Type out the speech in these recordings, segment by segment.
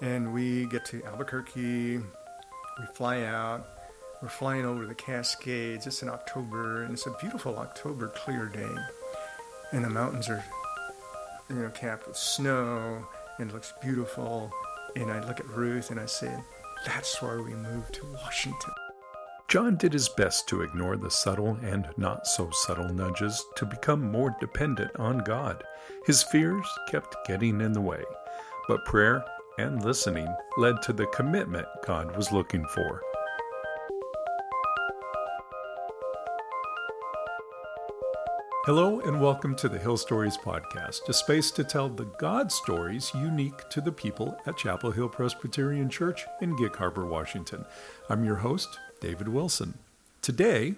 And we get to Albuquerque, we fly out, we're flying over the Cascades. It's in October, and it's a beautiful October clear day. And the mountains are, you know, capped with snow, and it looks beautiful. And I look at Ruth and I say, that's why we moved to Washington. John did his best to ignore the subtle and not so subtle nudges to become more dependent on God. His fears kept getting in the way, but prayer and listening led to the commitment God was looking for. Hello, and welcome to the Hill Stories Podcast, a space to tell the God stories unique to the people at Chapel Hill Presbyterian Church in Gig Harbor, Washington. I'm your host, David Wilson. Today,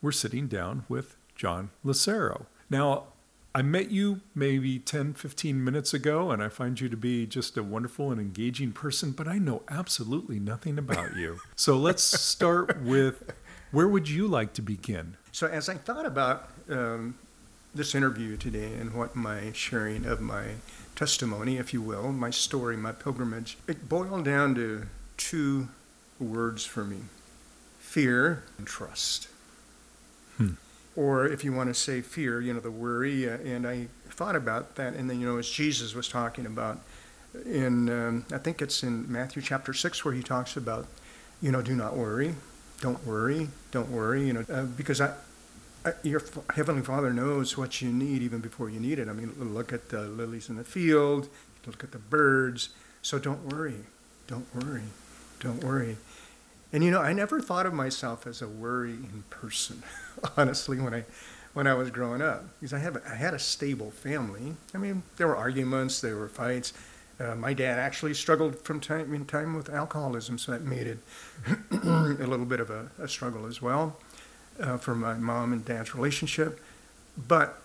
we're sitting down with John Lucero. Now, I met you maybe 10, 15 minutes ago, and I find you to be just a wonderful and engaging person, but I know absolutely nothing about you. so let's start with where would you like to begin? So, as I thought about um, this interview today and what my sharing of my testimony, if you will, my story, my pilgrimage, it boiled down to two words for me fear and trust. Hmm. Or if you want to say fear, you know, the worry. Uh, and I thought about that. And then, you know, as Jesus was talking about in, um, I think it's in Matthew chapter 6, where he talks about, you know, do not worry. Don't worry. Don't worry. You know, uh, because I, your heavenly Father knows what you need even before you need it. I mean, look at the lilies in the field, look at the birds. So don't worry, don't worry, don't worry. And you know, I never thought of myself as a worrying person, honestly, when I when I was growing up, because I have I had a stable family. I mean, there were arguments, there were fights. Uh, my dad actually struggled from time in time with alcoholism, so that made it a little bit of a, a struggle as well uh, for my mom and dad's relationship. But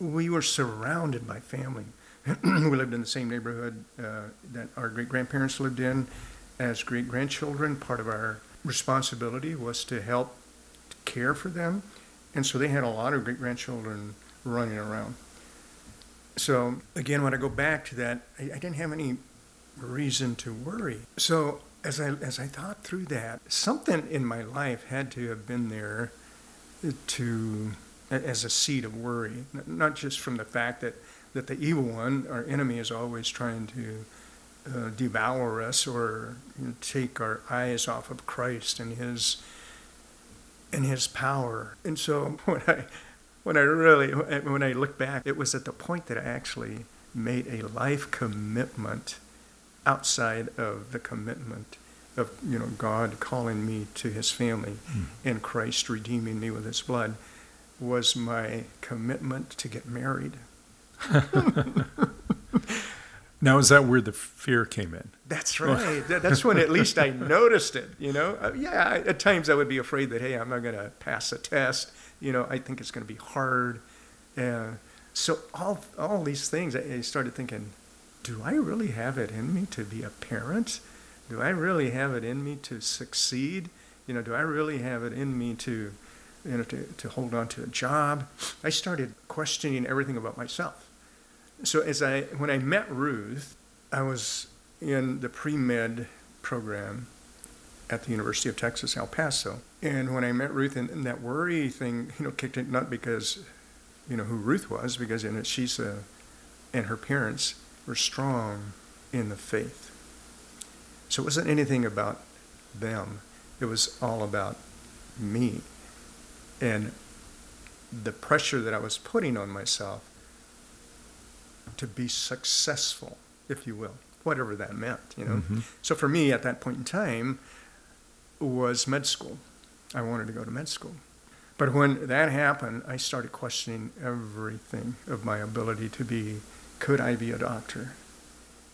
we were surrounded by family. we lived in the same neighborhood uh, that our great grandparents lived in. As great grandchildren, part of our responsibility was to help care for them. And so they had a lot of great grandchildren running around. So, again, when I go back to that, I, I didn't have any reason to worry. So, as I as I thought through that, something in my life had to have been there to as a seed of worry, not just from the fact that that the evil one, our enemy, is always trying to uh, devour us or you know, take our eyes off of Christ and His and His power. And so when I when I really when I look back, it was at the point that I actually made a life commitment outside of the commitment of you know God calling me to His family mm. and Christ redeeming me with His blood was my commitment to get married. now, is that where the fear came in? That's right. That's when at least I noticed it. You know, uh, yeah. At times I would be afraid that hey, I'm not going to pass a test. You know, I think it's going to be hard. Uh, so all all these things, I started thinking, do I really have it in me to be a parent? Do I really have it in me to succeed? You know, do I really have it in me to, you know, to, to hold on to a job? I started questioning everything about myself. So as I, when I met Ruth, I was in the pre-med program at the University of Texas, El Paso. And when I met Ruth, and, and that worry thing, you know, kicked in, not because, you know, who Ruth was, because know, she's a, and her parents were strong in the faith. So it wasn't anything about them, it was all about me. And the pressure that I was putting on myself to be successful, if you will, whatever that meant, you know. Mm-hmm. So for me at that point in time was med school. I wanted to go to med school. But when that happened, I started questioning everything of my ability to be could I be a doctor?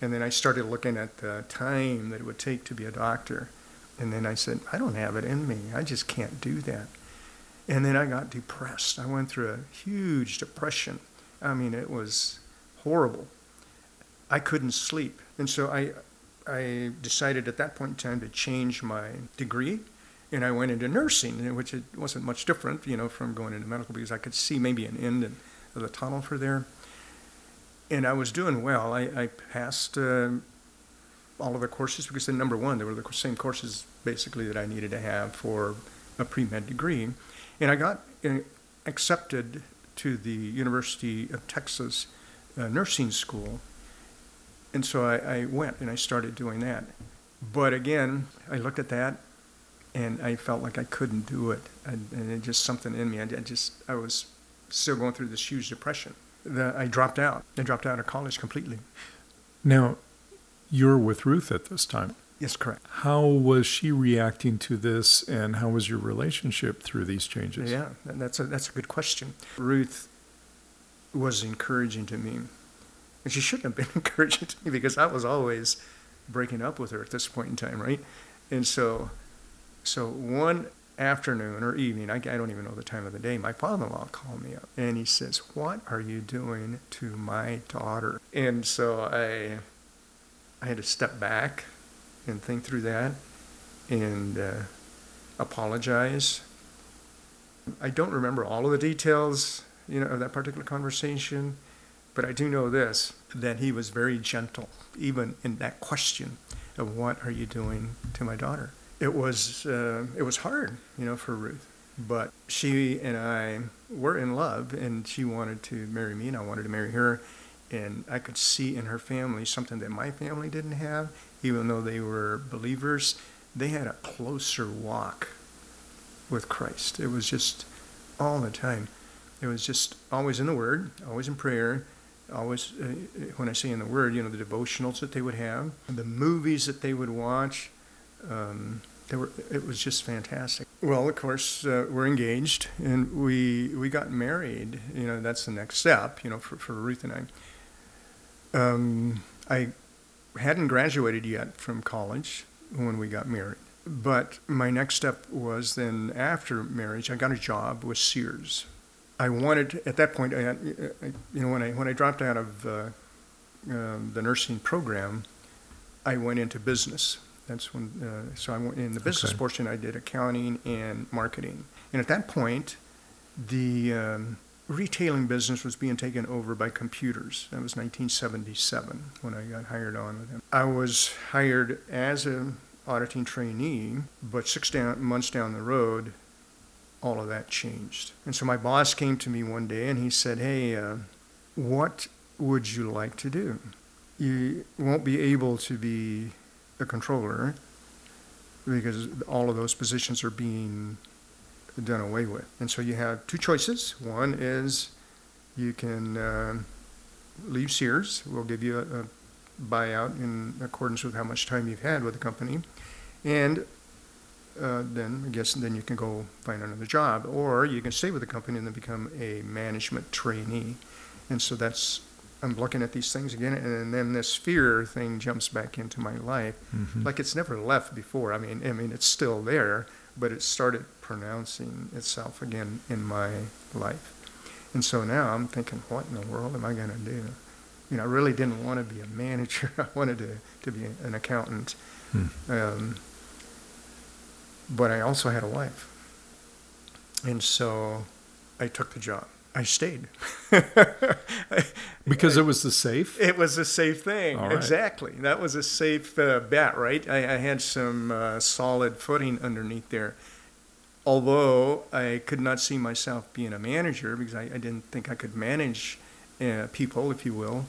And then I started looking at the time that it would take to be a doctor. And then I said, I don't have it in me. I just can't do that. And then I got depressed. I went through a huge depression. I mean, it was horrible. I couldn't sleep. And so I, I decided at that point in time to change my degree. And I went into nursing, which it wasn't much different, you know, from going into medical because I could see maybe an end of the tunnel for there and I was doing well. I, I passed uh, all of the courses because then number one, they were the same courses basically that I needed to have for a pre-med degree. And I got uh, accepted to the University of Texas uh, nursing school. And so I, I went and I started doing that. But again, I looked at that and I felt like I couldn't do it. And, and it just something in me. I, I just, I was still going through this huge depression. The, I dropped out. I dropped out of college completely. Now, you're with Ruth at this time. Yes, correct. How was she reacting to this, and how was your relationship through these changes? Yeah, that's a, that's a good question. Ruth was encouraging to me. And she shouldn't have been encouraging to me because I was always breaking up with her at this point in time, right? And so, so one afternoon or evening, I, I don't even know the time of the day, my father in law called me up and he says, What are you doing to my daughter? And so I, I had to step back and think through that and uh, apologize. I don't remember all of the details, you know, of that particular conversation, but I do know this that he was very gentle, even in that question of what are you doing to my daughter. It was uh, it was hard, you know, for Ruth, but she and I were in love, and she wanted to marry me, and I wanted to marry her, and I could see in her family something that my family didn't have, even though they were believers. They had a closer walk with Christ. It was just all the time. It was just always in the Word, always in prayer, always, uh, when I say in the Word, you know, the devotionals that they would have, the movies that they would watch. Um, they were, it was just fantastic. Well, of course, uh, we're engaged and we, we got married. You know, that's the next step, you know, for, for Ruth and I. Um, I hadn't graduated yet from college when we got married. But my next step was then after marriage, I got a job with Sears. I wanted at that point, I, had, you know, when I when I dropped out of uh, uh, the nursing program, I went into business. That's when, uh, so I went in the business Okay. portion. I did accounting and marketing, and at that point, the um, retailing business was being taken over by computers. That was 1977 when I got hired on with them. I was hired as an auditing trainee, but six down, months down the road, all of that changed. And so my boss came to me one day and he said, Hey, uh, what would you like to do? You won't be able to be a controller because all of those positions are being done away with. And so you have two choices. One is you can uh, leave Sears. We'll give you a, a buyout in accordance with how much time you've had with the company. And uh, then I guess then you can go find another job, or you can stay with the company and then become a management trainee. And so that's I'm looking at these things again, and then this fear thing jumps back into my life, Mhm. like it's never left before. I mean, I mean it's still there, but it started pronouncing itself again in my life. And so now I'm thinking, what in the world am I going to do? You know, I really didn't want to be a manager. I wanted to, to be an accountant. Hmm. Um, but I also had a wife. And so I took the job. I stayed. Because it was the safe. It was a safe thing. Right. Exactly. That was a safe uh, bet, right? I, I had some uh, solid footing underneath there. Although I could not see myself being a manager because I, I didn't think I could manage uh, people, if you will.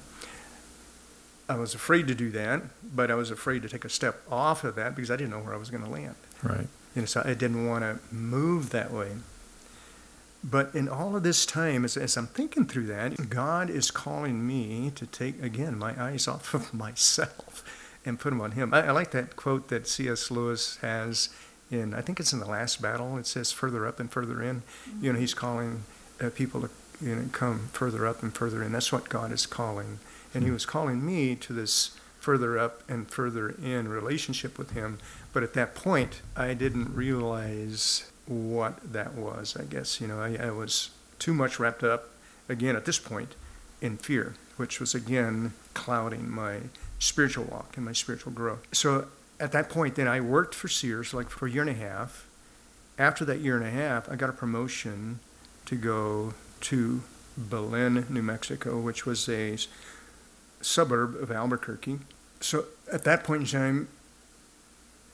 I was afraid to do that, but I was afraid to take a step off of that because I didn't know where I was going to land. Right. You know, so I didn't want to move that way. But in all of this time, as, as I'm thinking through that, God is calling me to take, again, my eyes off of myself and put them on Him. I, I like that quote that C.S. Lewis has in, I think it's in The Last Battle. It says, further up and further in. You know, He's calling uh, people to you know, come further up and further in. That's what God is calling. And He was calling me to this further up and further in relationship with Him. But at that point, I didn't realize what that was, I guess. You know, I, I was too much wrapped up, again, at this point, in fear, which was, again, clouding my spiritual walk and my spiritual growth. So at that point, then I worked for Sears like for a year and a half. After that year and a half, I got a promotion to go to Belen, New Mexico, which was a suburb of Albuquerque. so at that point in time,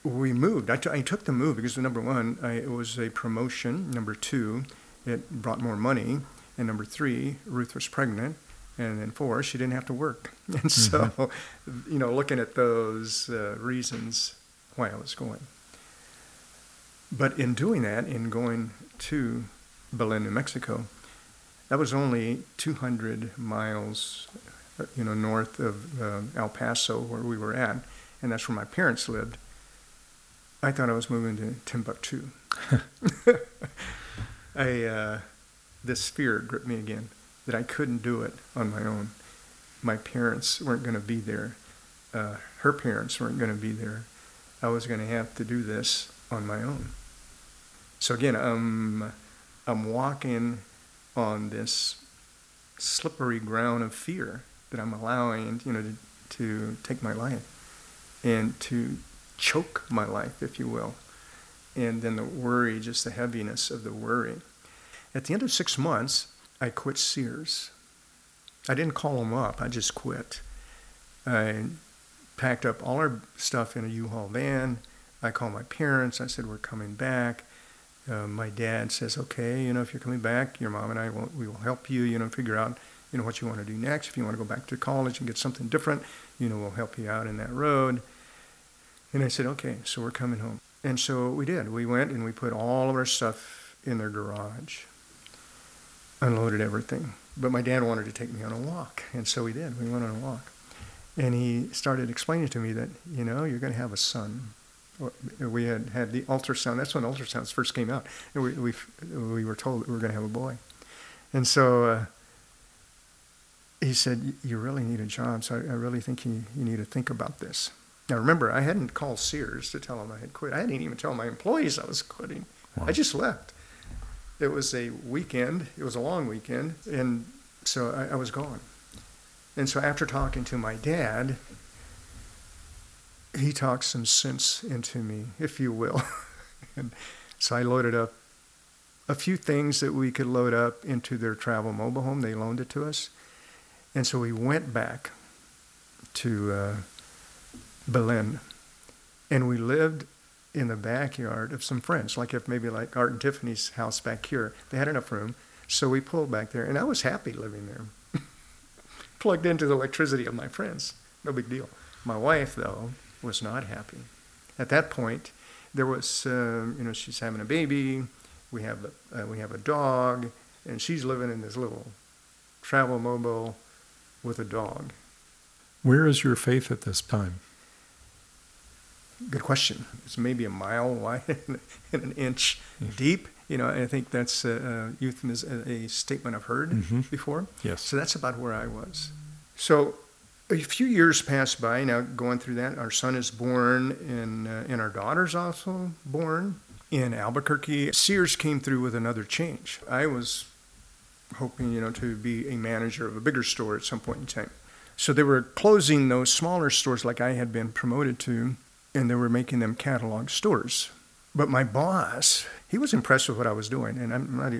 we moved. I, t- I took the move because number one, I, it was a promotion. Number two, it brought more money. And number three, Ruth was pregnant. And then four, she didn't have to work. And so, mm-hmm. you know, looking at those uh, reasons why I was going. But in doing that, in going to Belen, New Mexico, that was only 200 miles, uh, you know, north of uh, El Paso, where we were at, and that's where my parents lived. I thought I was moving to Timbuktu. I, uh, this fear gripped me again that I couldn't do it on my own. My parents weren't going to be there. Uh, her parents weren't going to be there. I was going to have to do this on my own. So again, um, I'm walking on this slippery ground of fear that I'm allowing, you know, to, to take my life and to choke my life, if you will. And then the worry, just the heaviness of the worry. At the end of six months, I quit Sears. I didn't call them up, I just quit. I packed up all our stuff in a U-Haul van. I called my parents. I said, We're coming back. Uh, my dad says, Okay, you know, if you're coming back, your mom and I will, we will help you, you know, figure out, you know, what you want to do next. If you want to go back to college and get something different, you know, we'll help you out in that road. And I said, Okay, so we're coming home. And so we did. We went and we put all of our stuff in their garage unloaded everything. But my dad wanted to take me on a walk, and so we did. We went on a walk. And he started explaining to me that, you know, you're going to have a son. We had had the ultrasound. That's when ultrasounds first came out. And we, we, we were told that we were going to have a boy. And so uh, he said, You really need a job, so I, I really think you, you need to think about this. Now, remember, I hadn't called Sears to tell them I had quit. I didn't even tell my employees I was quitting. Wow. I just left. It was a weekend. It was a long weekend, and so I, I was gone. And so after talking to my dad, he talked some sense into me, if you will. and so I loaded up a few things that we could load up into their travel mobile home. They loaned it to us. And so we went back to uh, Belen and we lived in the backyard of some friends, like if maybe like Art and Tiffany's house back here. They had enough room, so we pulled back there, and I was happy living there. Plugged into the electricity of my friends, no big deal. My wife, though, was not happy. At that point, there was, uh, you know, she's having a baby. We have a, uh, we have a dog, and she's living in this little travel mobile with a dog. Where is your faith at this time? Good question. It's maybe a mile wide and an inch deep. You know, I think that's uh, euphemism, a statement I've heard mm-hmm. before. Yes. So that's about where I was. So a few years pass by. Now going through that, our son is born, and uh, and our daughter's also born in Albuquerque. Sears came through with another change. I was hoping, you know, to be a manager of a bigger store at some point in time. So they were closing those smaller stores like I had been promoted to and they were making them catalog stores. But my boss, he was impressed with what I was doing, and I'm not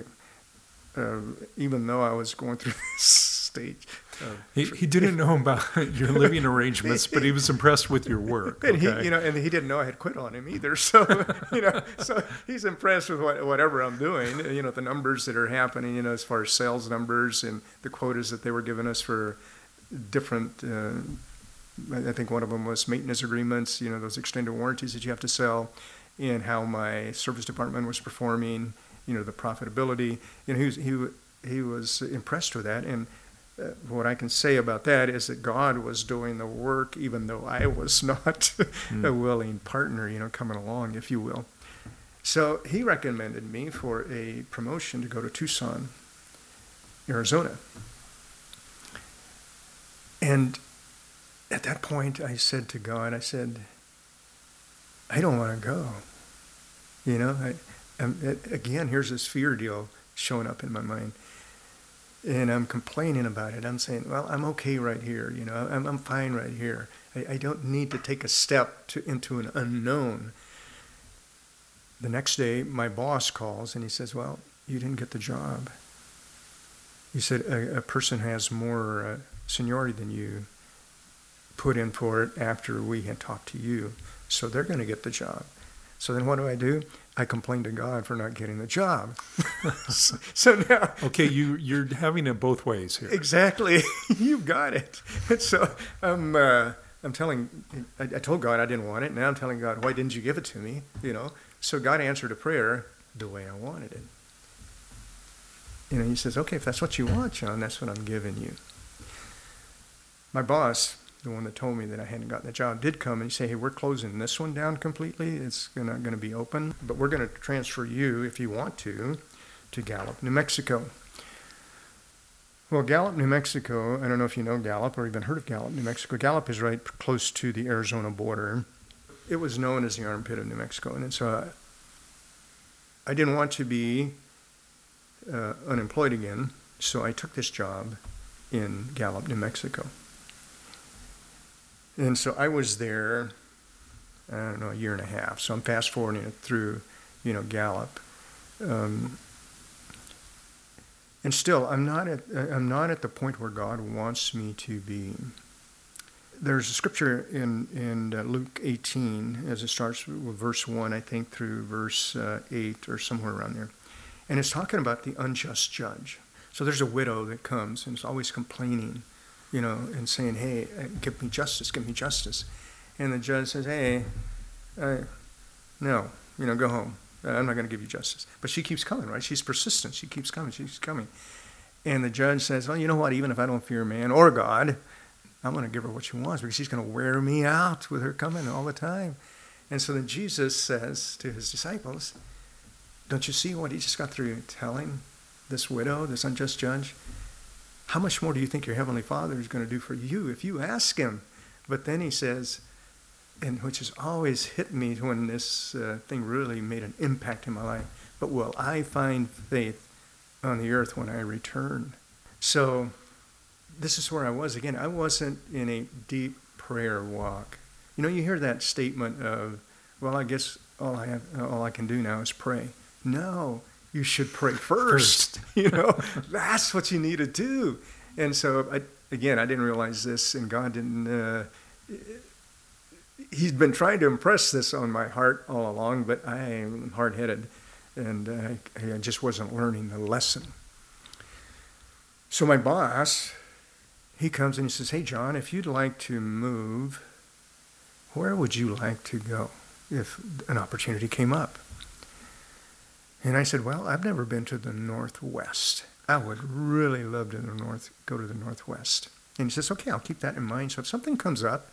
uh, even though I was going through this stage. Uh, he, he didn't know about your living arrangements, but he was impressed with your work. And he, you know, and he didn't know I had quit on him either. So, you know, so he's impressed with what, whatever I'm doing. You know, the numbers that are happening. You know, as far as sales numbers and the quotas that they were giving us for different. Uh, I think one of them was maintenance agreements, you know, those extended warranties that you have to sell, and how my service department was performing, you know, the profitability. You know, he was, he, he was impressed with that. And uh, what I can say about that is that God was doing the work, even though I was not mm. a willing partner, you know, coming along, if you will. So he recommended me for a promotion to go to Tucson, Arizona. And at that point, I said to God, I said, I don't want to go. You know, I, it, again, here's this fear deal showing up in my mind. And I'm complaining about it. I'm saying, well, I'm okay right here. You know, I'm, I'm fine right here. I, I don't need to take a step to, into an unknown. The next day, my boss calls and he says, well, you didn't get the job. He said, a, a person has more uh, seniority than you put in for it after we had talked to you. So they're going to get the job. So then what do I do? I complain to God for not getting the job. so now. Okay, you, you're having it both ways here. Exactly. you've got it. And so I'm, uh, I'm telling, I, I told God I didn't want it. Now I'm telling God, why didn't you give it to me? You know? So God answered a prayer the way I wanted it. You know, he says, okay, if that's what you want, John, that's what I'm giving you. My boss, the one that told me that I hadn't gotten the job, did come and say, hey, we're closing this one down completely. It's not going to be open, but we're going to transfer you, if you want to, to Gallup, New Mexico. Well, Gallup, New Mexico, I don't know if you know Gallup or even heard of Gallup, New Mexico. Gallup is right close to the Arizona border. It was known as the armpit of New Mexico. And so I didn't want to be uh, unemployed again, so I took this job in Gallup, New Mexico. And so I was there, I don't know, a year and a half. So I'm fast forwarding it through, you know, Gallup. Um, and still, I'm not at I'm not at the point where God wants me to be. There's a scripture in in uh, Luke 18 as it starts with verse one, I think, through verse uh, eight or somewhere around there, and it's talking about the unjust judge. So there's a widow that comes and is always complaining, you know, and saying, "Hey, uh, give me justice, give me justice," and the judge says, "Hey, uh, no, you know, go home. I'm not going to give you justice. But she keeps coming, right? She's persistent. She keeps coming. She's coming. And the judge says, Well, you know what? Even if I don't fear man or God, I'm going to give her what she wants because she's going to wear me out with her coming all the time. And so then Jesus says to his disciples, Don't you see what he just got through telling this widow, this unjust judge? How much more do you think your heavenly Father is going to do for you if you ask him? But then he says, and which has always hit me when this uh, thing really made an impact in my life. But will I find faith on the earth when I return? So this is where I was again. I wasn't in a deep prayer walk. You know, you hear that statement of, "Well, I guess all I have, all I can do now is pray." No, you should pray first. first. you know, that's what you need to do. And so, I, again, I didn't realize this, and God didn't. Uh, he's been trying to impress this on my heart all along, but I am hard headed and uh, I just wasn't learning the lesson. So my boss, he comes and he says, Hey, John, if you'd like to move, where would you like to go if an opportunity came up? And I said, Well, I've never been to the Northwest. I would really love to the north, go to the Northwest. And he says, Okay, I'll keep that in mind. So if something comes up,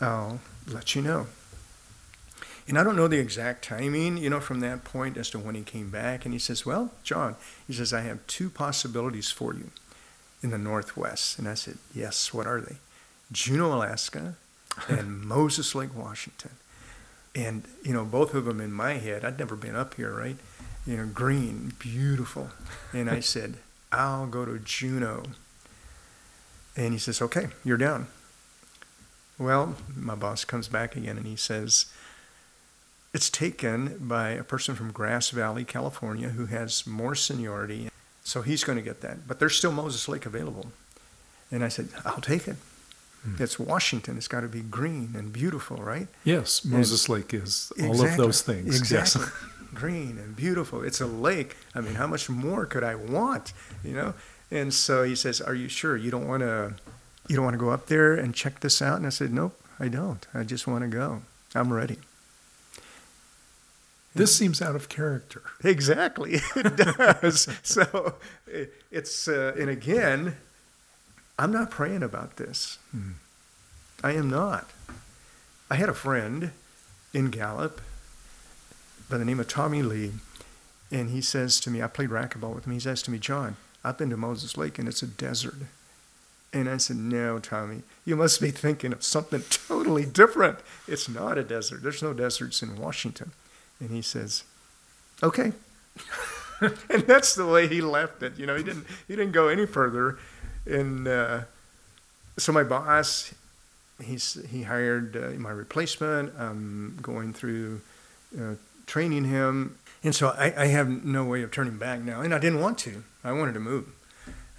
I'll let you know. And I don't know the exact timing, you know, from that point as to when he came back. And he says, Well, John, he says, I have two possibilities for you in the Northwest. And I said, Yes, what are they? Juneau, Alaska, and Moses Lake, Washington. And, you know, both of them in my head, I'd never been up here, right? You know, green, beautiful. And I said, I'll go to Juneau. And he says, Okay, you're down. Well, my boss comes back again and he says, it's taken by a person from Grass Valley, California, who has more seniority. So he's going to get that. But there's still Moses Lake available. And I said, I'll take it. It's Washington. It's got to be green and beautiful, right? Yes, Moses and Lake is all exactly, of those things. Exactly. Yes. green and beautiful. It's a lake. I mean, how much more could I want? You know? And so he says, Are you sure you don't want to you don't want to go up there and check this out? And I said, Nope, I don't. I just want to go. I'm ready. This seems out of character. Exactly, it does. so it's, uh, and again, I'm not praying about this. Hmm. I am not. I had a friend in Gallup by the name of Tommy Lee, and he says to me, I played racquetball with him. He says to me, John, I've been to Moses Lake and it's a desert. And I said, No, Tommy, you must be thinking of something totally different. It's not a desert. There's no deserts in Washington. And he says, Okay. and that's the way he left it. You know, he didn't he didn't go any further. And uh, so my boss, he's he hired uh, my replacement. I'm going through uh, training him, and so I, I have no way of turning back now. And I didn't want to. I wanted to move.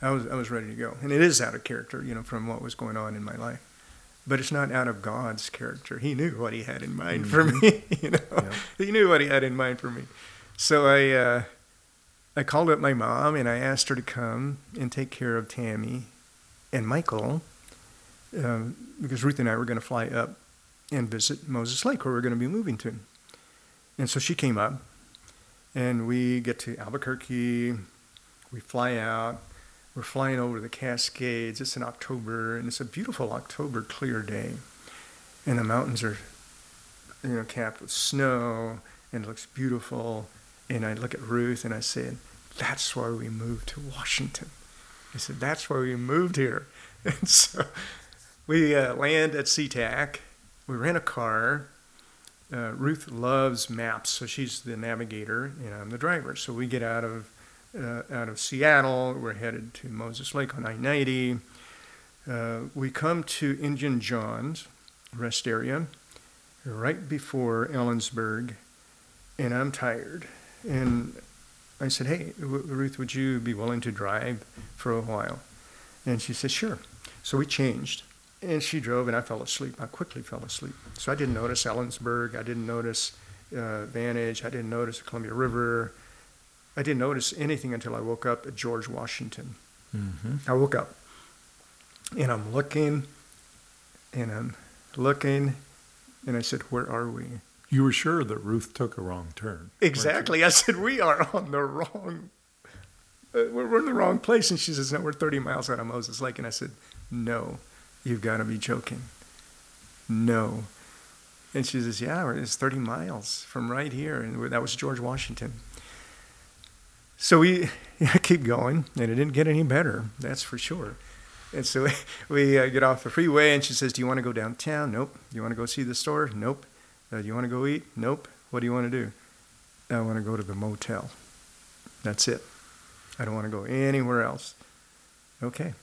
I was I was ready to go, and it is out of character, you know, from what was going on in my life. but it's not out of God's character. He knew what He had in mind mm-hmm. for me. You know, yeah. He knew what He had in mind for me. So I, uh, I called up my mom and I asked her to come and take care of Tammy and Michael, um, because Ruth and I were going to fly up and visit Moses Lake, where we're going to be moving to. And so she came up, and we get to Albuquerque. We fly out. We're flying over the Cascades. It's in October, and it's a beautiful October clear day. And the mountains are, you know, capped with snow, and it looks beautiful. And I look at Ruth and I said, That's why we moved to Washington. I said, That's why we moved here. And so we uh, land at SeaTac. We rent a car. Uh, Ruth loves maps, so she's the navigator and I'm the driver. So we get out of uh, out of Seattle. We're headed to Moses Lake on I-90. Uh, we come to Injun John's rest area right before Ellensburg, and I'm tired. And I said, Hey, Ruth, would you be willing to drive for a while? And she said, Sure. So we changed. And she drove, and I fell asleep. I quickly fell asleep. So I didn't notice Ellensburg. I didn't notice uh, Vantage. I didn't notice the Columbia River. I didn't notice anything until I woke up at George Washington. Mm-hmm. I woke up, and I'm looking, and I'm looking, and I said, Where are we? You were sure that Ruth took a wrong turn. Exactly. I said, We are on the wrong, uh, we're in the wrong place. And she says, No, we're 30 miles out of Moses Lake. And I said, No, you've got to be joking. No. And she says, Yeah, it's 30 miles from right here. And that was George Washington. So we keep going, and it didn't get any better, that's for sure. And so we uh, get off the freeway, and she says, Do you want to go downtown? Nope. Do you want to go see the store? Nope. Uh, you want to go eat? Nope. What do you want to do? I want to go to the motel. That's it. I don't want to go anywhere else. Okay.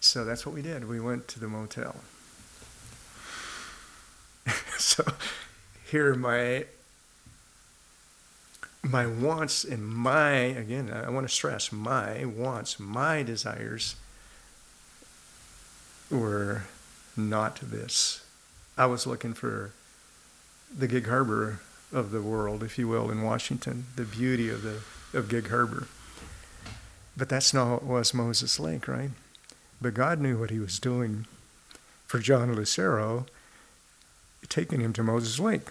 So that's what we did. We went to the motel. so here my my wants and my again I want to stress my wants, my desires were not this. I was looking for the Gig Harbor of the world, if you will, in Washington, the beauty of the of Gig Harbor. But that's not what was Moses Lake, right? But God knew what he was doing for John Lucero, taking him to Moses Lake.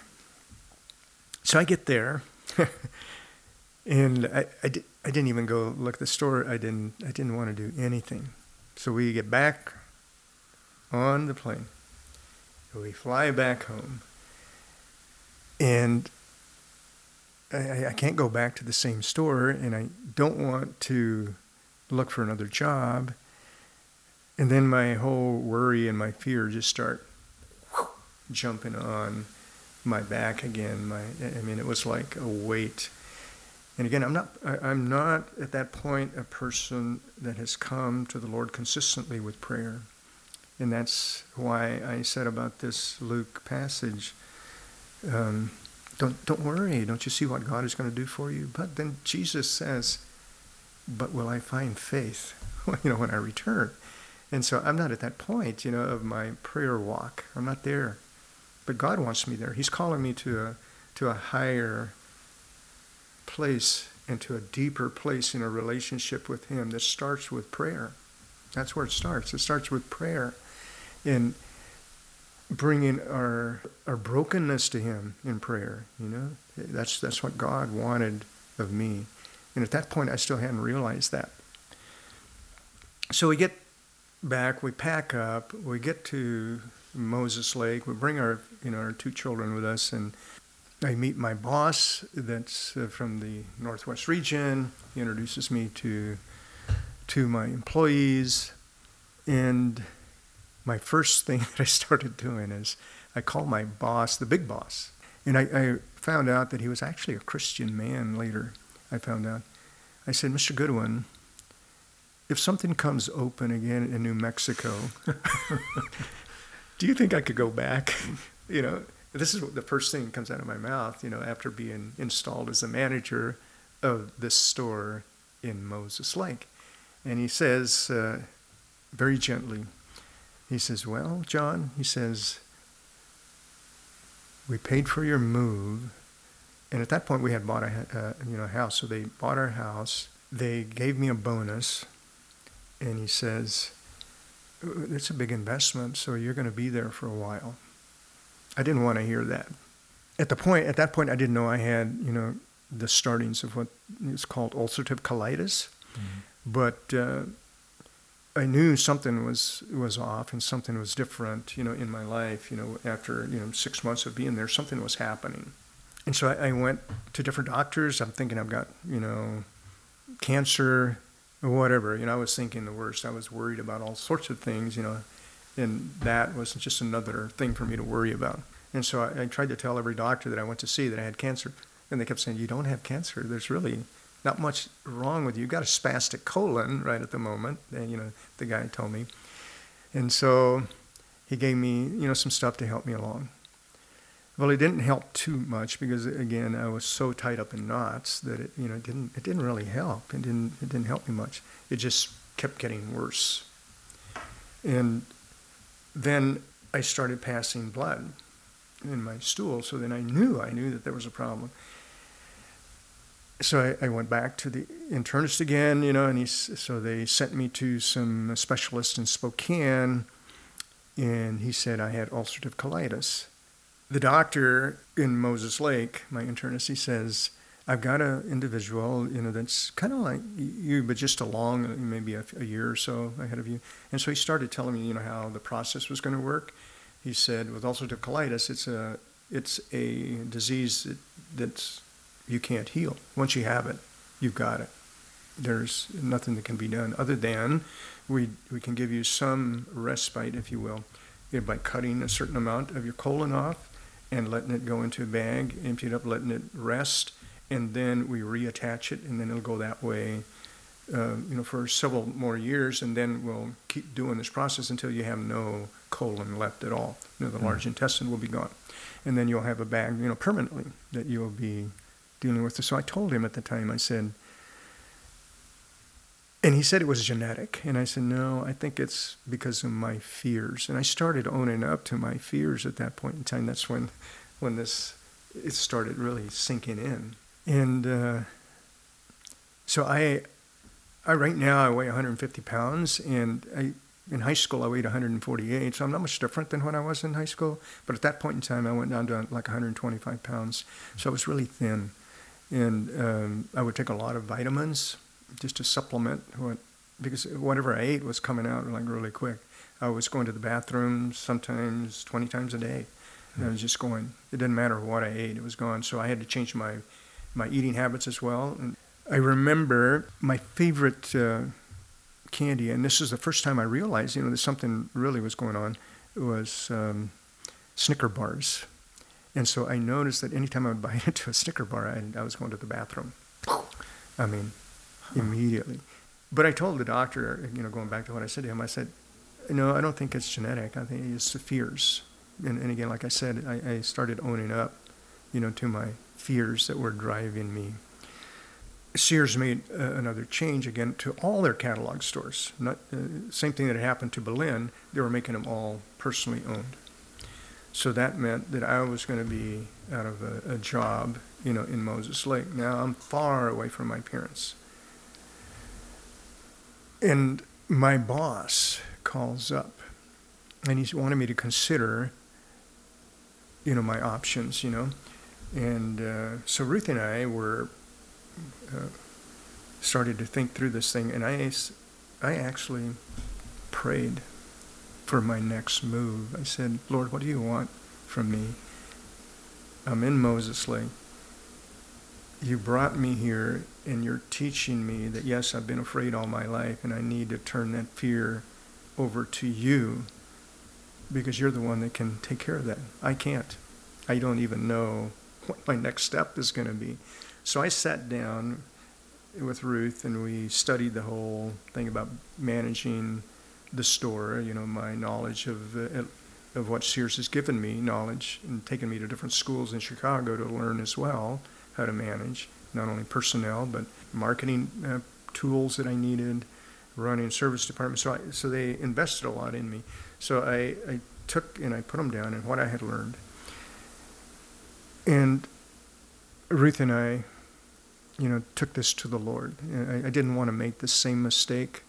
So I get there, and I, I, di- I didn't even go look at the store. I didn't, I didn't want to do anything. So we get back on the plane. We fly back home. And I, I can't go back to the same store, and I don't want to look for another job. And then my whole worry and my fear just start jumping on my back again. My, I mean, it was like a weight. And again, I'm not, I, am not at that point a person that has come to the Lord consistently with prayer. And that's why I said about this Luke passage um, don't, don't worry. Don't you see what God is going to do for you? But then Jesus says, but will I find faith, you know, when I return? And so I'm not at that point, you know, of my prayer walk. I'm not there. But God wants me there. He's calling me to a, to a higher place and to a deeper place in a relationship with Him that starts with prayer. That's where it starts. It starts with prayer. And bringing our our brokenness to him in prayer you know? That's that's what god wanted of me. And at that point i still hadn't realized that. So we get back we pack up we get to moses lake we bring our you know our two children with us and i meet my boss that's uh, from the northwest region. He introduces me to to my employees and my first thing that I started doing is I called my boss the big boss. And I, I, found out that he was actually a Christian man later. I found out. I said, Mr. Goodwin, if something comes open again in New Mexico, do you think I could go back? you know, this is the first thing that comes out of my mouth, you know, after being installed as the manager of this store in Moses Lake. And he says, uh, very gently, he says, Well, John, he says, we paid for your move. And at that point, we had bought a uh, you know house. So they bought our house. They gave me a bonus, and he says, "It's a big investment, so you're going to be there for a while." I didn't want to hear that. At the point, at that point, I didn't know I had you know the startings of what is called ulcerative colitis, mm-hmm. but uh, I knew something was was off and something was different, you know, in my life. You know, after you know six months of being there, something was happening, and so I, I went to different doctors. I'm thinking I've got you know cancer or whatever. You know, I was thinking the worst. I was worried about all sorts of things. You know, and that was just another thing for me to worry about. And so I, I tried to tell every doctor that I went to see that I had cancer, and they kept saying, "You don't have cancer. There's really not much wrong with you. You've got a spastic colon right at the moment. And, you know, the guy told me. And so he gave me, you know, some stuff to help me along. Well, it didn't help too much because, again, I was so tied up in knots that it, you know, it didn't, it didn't really help. It didn't, it didn't help me much. It just kept getting worse. And then I started passing blood in my stool. So then I knew, I knew that there was a problem so I, I, went back to the internist again, you know, and he, so they sent me to some specialist in Spokane, and he said I had ulcerative colitis. The doctor in Moses Lake, my internist, he says, I've got an individual, you know, that's kind of like you, but just along maybe a, a, year or so ahead of you. And so he started telling me, you know, how the process was going to work. He said, with ulcerative colitis, it's a it's a disease that, that's you can't heal. Once you have it, you've got it. There's nothing that can be done other than we, we can give you some respite, if you will, by cutting a certain amount of your colon off and letting it go into a bag, empty it up, letting it rest, and then we reattach it, and then it'll go that way, uh, you know, for several more years, and then we'll keep doing this process until you have no colon left at all. You know, the large mm. intestine will be gone, and then you'll have a bag, you know, permanently that you'll be dealing with this. So I told him at the time, I said, and he said it was genetic. And I said, no, I think it's because of my fears. And I started owning up to my fears at that point in time. That's when, when this, it started really sinking in. And uh, so I, I, right now I weigh 150 pounds and I, in high school I weighed 148, so I'm not much different than when I was in high school. But at that point in time, I went down to like 125 pounds, so I was really thin and um, I would take a lot of vitamins just to supplement what because whatever I ate was coming out like really quick. I was going to the bathroom sometimes 20 times a day. Mm-hmm. I was just going. It didn't matter what I ate; it was gone. So I had to change my my eating habits as well. And I remember my favorite uh, candy, and this is the first time I realized, you know, that something really was going on. Was um, Snicker bars. And so I noticed that anytime I would bite into a Snicker bar, I, I was going to the bathroom. I mean, immediately. But I told the doctor, you know, going back to what I said to him, I said, no, I don't think it's genetic. I think it's the fears. And, and again, like I said, I, I started owning up, you know, to my fears that were driving me. Sears made uh, another change again to all their catalog stores. Not uh, same thing that had happened to Belen. They were making them all personally owned. So that meant that I was going to be out of a, a job, you know, in Moses Lake. Now I'm far away from my parents. And my boss calls up and he's wanted me to consider, you know, my options, you know. And uh, so Ruth and I were uh, started to think through this thing, and I, I actually prayed for my next move. I said, Lord, what do you want from me? I'm in Moses Lake. You brought me here and you're teaching me that, yes, I've been afraid all my life and I need to turn that fear over to you because you're the one that can take care of that. I can't. I don't even know what my next step is going to be. So I sat down with Ruth and we studied the whole thing about managing the store, you know, my knowledge of, uh, of what Sears has given me, knowledge, and taken me to different schools in Chicago to learn as well how to manage not only personnel but marketing uh, tools that I needed, running service department. So, I, so they invested a lot in me. So I, I took and I put them down and what I had learned. And Ruth and I, you know, took this to the Lord. I, I didn't want to make the same mistake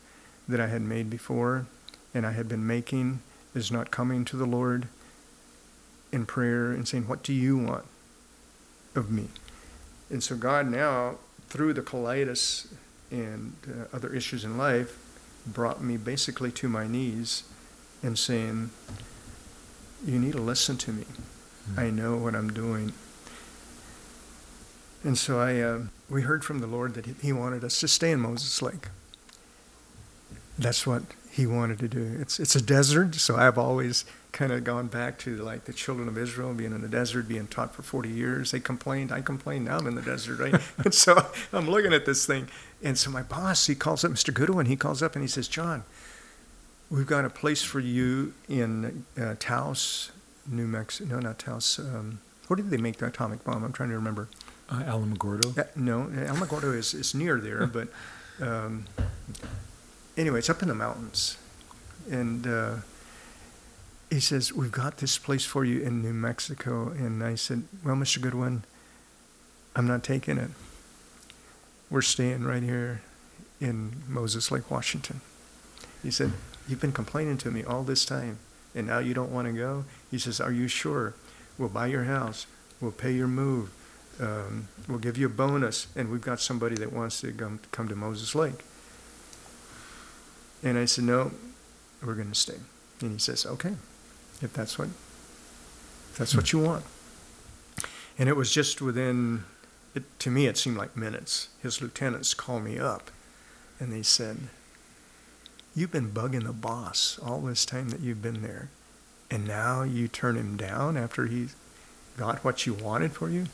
that I had made before and I had been making is not coming to the Lord in prayer and saying, What do you want of me? And so God now, through the colitis and uh, other issues in life, brought me basically to my knees and saying, You need to listen to me. Mm-hmm. I know what I'm doing. And so I, uh, we heard from the Lord that He wanted us to stay in Moses Lake. That's what He wanted to do. It's it's a desert, so I've always kind of gone back to like the children of Israel being in the desert, being taught for 40 years. They complained, I complained. Now I'm in the desert, right? and so I'm looking at this thing, and so my boss he calls up Mr. Goodwin. He calls up and he says, John, we've got a place for you in uh, Taos, New Mexico. No, not Taos. Um, where did they make the atomic bomb? I'm trying to remember. Uh, Alamogordo? Uh, no, Alamogordo is, is near there, but um, anyway, it's up in the mountains. And uh, he says, We've got this place for you in New Mexico. And I said, Well, Mr. Goodwin, I'm not taking it. We're staying right here in Moses Lake, Washington. He said, You've been complaining to me all this time, and now you don't want to go? He says, Are you sure? We'll buy your house. We'll pay your move um, we'll give you a bonus, and we've got somebody that wants to come, come to Moses Lake. And I said, no, we're going to stay. And he says, okay, if that's what, if that's what you hmm. want. And it was just within, it, to me, it seemed like minutes. His lieutenants called me up, and they said, you've been bugging the boss all this time that you've been there, and now you turn him down after he got what you wanted for you?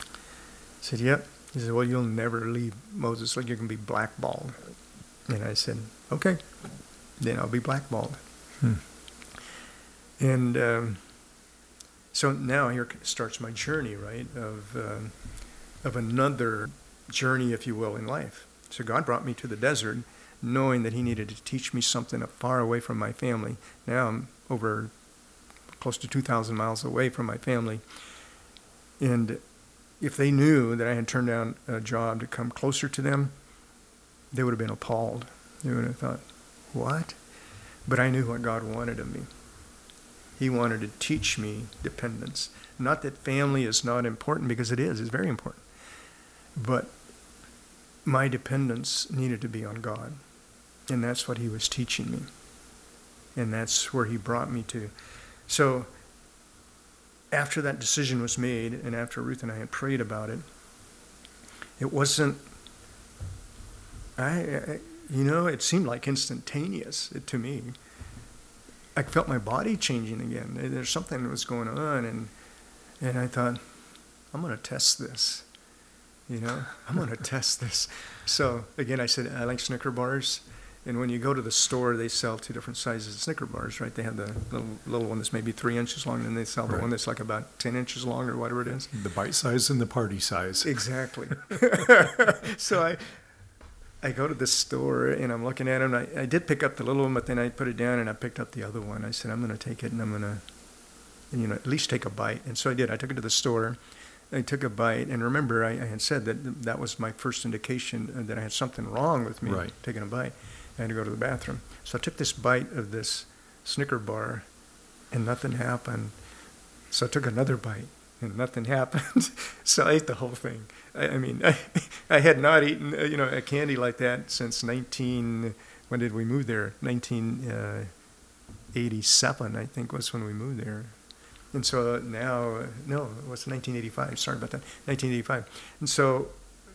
I said, Yep. He said, Well, you'll never leave Moses Lake You're going to be blackballed. And I said, Okay, then I'll be blackballed. Hmm. And um, so now here starts my journey, right, of, um, of another journey, if you will, in life. So God brought me to the desert knowing that He needed to teach me something far away from my family. Now I'm over close to 2,000 miles away from my family. And if they knew that I had turned down a job to come closer to them, they would have been appalled. They would have thought, what? But I knew what God wanted of me. He wanted to teach me dependence. Not that family is not important, because it is, it's very important. But my dependence needed to be on God. And that's what He was teaching me. And that's where He brought me to. So after that decision was made and after Ruth and I had prayed about it, it wasn't, I, I you know, it seemed like instantaneous to me. I felt my body changing again. There's something that was going on, and and I thought, I'm going to test this. You know, I'm going to test this. So again, I said I like Snicker bars, and when you go to the store, they sell two different sizes of Snicker bars, right? They have the little, little one that's maybe three inches long, and then they sell the Right. one that's like about 10 inches long or whatever it is. The bite size and the party size. Exactly. so I, I go to the store and I'm looking at them. I, I did pick up the little one, but then I put it down and I picked up the other one. I said, I'm going to take it and I'm going to, you know, at least take a bite. And so I did. I took it to the store. I took a bite. And remember, I, I had said that that was my first indication uh, that I had something wrong with me Right. taking a bite. I had to go to the bathroom. So I took this bite of this Snicker bar and nothing happened. So I took another bite and nothing happened. so I ate the whole thing. I, I mean, I, I had not eaten, uh, you know, a candy like that since 19, when did we move there? 1987, I think was when we moved there. And so now, uh, no, it was 1985. Sorry about that. 1985. And so,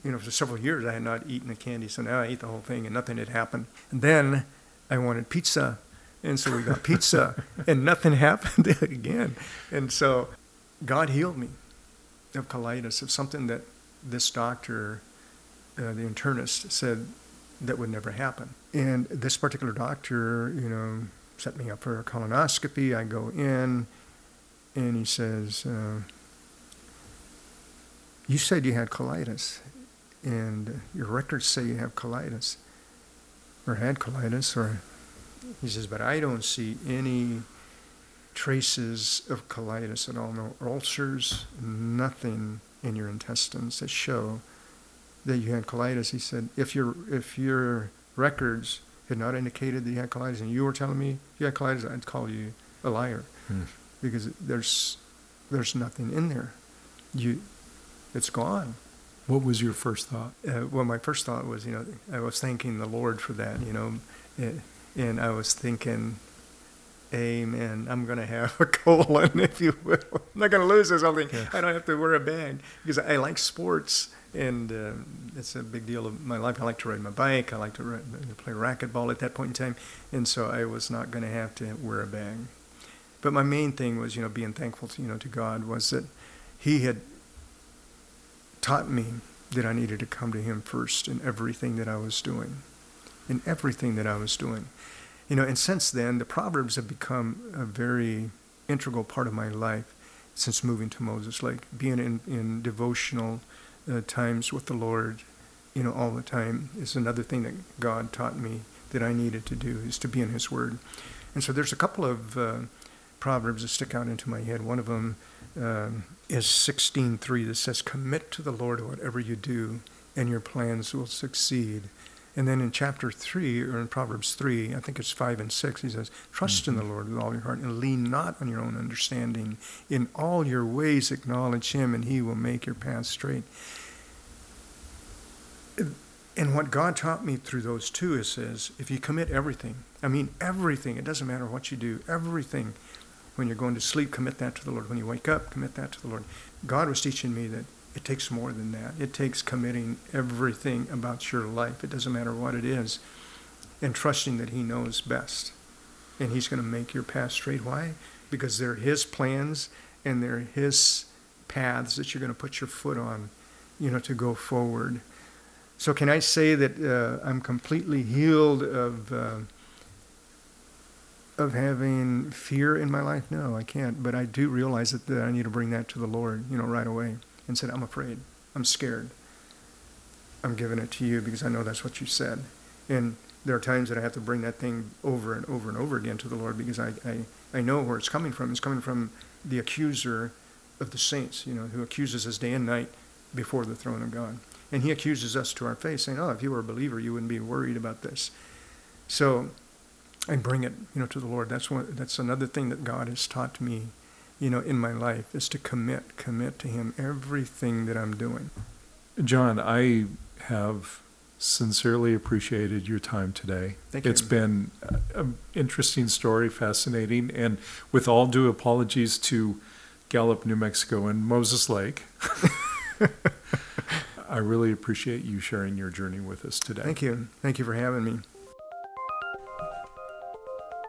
you know, for several years I had not eaten a candy. So now I ate the whole thing and nothing had happened. And then I wanted pizza. And so we got pizza and nothing happened again. And so God healed me of colitis, of something that this doctor, uh, the internist, said that would never happen. And this particular doctor, you know, set me up for a colonoscopy. I go in, and he says, uh, "You said you had colitis, and your records say you have colitis, or had colitis, or." He says, but I don't see any traces of colitis at all, no ulcers, nothing in your intestines that show that you had colitis. He said, if your if your records had not indicated that you had colitis and you were telling me you had colitis, I'd call you a liar Hmm. because there's there's nothing in there. You, it's gone. What was your first thought? Uh, well, my first thought was, you know, I was thanking the Lord for that, you know, eh, and I was thinking, Amen. I'm going to have a colon, if you will. I'm not going to lose this whole thing. Yeah. I don't have to wear a bag because I like sports, and uh, it's a big deal of my life. I like to ride my bike. I like to, ri- to play racquetball at that point in time, and so I was not going to have to wear a bag. But my main thing was, you know, being thankful, to, you know, to God was that He had taught me that I needed to come to Him first in everything that I was doing, in everything that I was doing. You know, and since then, the Proverbs have become a very integral part of my life since moving to Moses Lake, being in, in devotional uh, times with the Lord, you know, all the time is another thing that God taught me that I needed to do is to be in His Word. And so there's a couple of uh, proverbs that stick out into my head. One of them um, is 16:3 that says, "Commit to the Lord whatever you do, and your plans will succeed." And then in chapter 3, or in Proverbs 3, I think it's 5 and 6, he says, Trust in the mm-hmm. Lord with all your heart and lean not on your own understanding. In all your ways acknowledge him, and he will make your path straight. And what God taught me through those two is, is if you commit everything, I mean everything, it doesn't matter what you do, everything. When you're going to sleep, commit that to the Lord. When you wake up, commit that to the Lord. God was teaching me that it takes more than that. It takes committing everything about your life. It doesn't matter what it is. And trusting that He knows best. And He's going to make your path straight. Why? Because they're His plans and they're His paths that you're going to put your foot on, you know, to go forward. So, can I say that uh, I'm completely healed of. Uh, of having fear in my life? No, I can't. But I do realize that, that I need to bring that to the Lord, you know, right away and said, I'm afraid. I'm scared. I'm giving it to you because I know that's what you said. And there are times that I have to bring that thing over and over and over again to the Lord because I, I, I know where it's coming from. It's coming from the accuser of the saints, you know, who accuses us day and night before the throne of God. And he accuses us to our face, saying, Oh, if you were a believer, you wouldn't be worried about this. So I bring it, you know, to the Lord. That's one that's another thing that God has taught me you know, in my life is to commit, commit to Him everything that I'm doing. John, I have sincerely appreciated your time today. Thank It's you. been uh, an interesting story, fascinating, and with all due apologies to Gallup, New Mexico, and Moses Lake, I really appreciate you sharing your journey with us today. Thank you. Thank you for having me.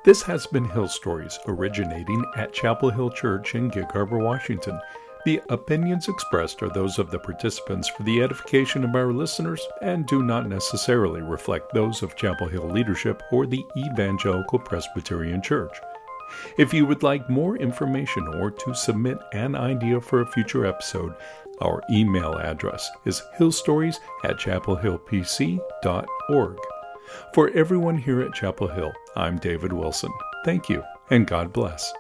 This has been Hill Stories, originating at Chapel Hill Church in Gig Harbor, Washington. The opinions expressed are those of the participants for the edification of our listeners and do not necessarily reflect those of Chapel Hill leadership or the Evangelical Presbyterian Church. If you would like more information or to submit an idea for a future episode, our email address is hillstories at chapelhillpc.org. For everyone here at Chapel Hill, I'm David Wilson. Thank you, and God bless.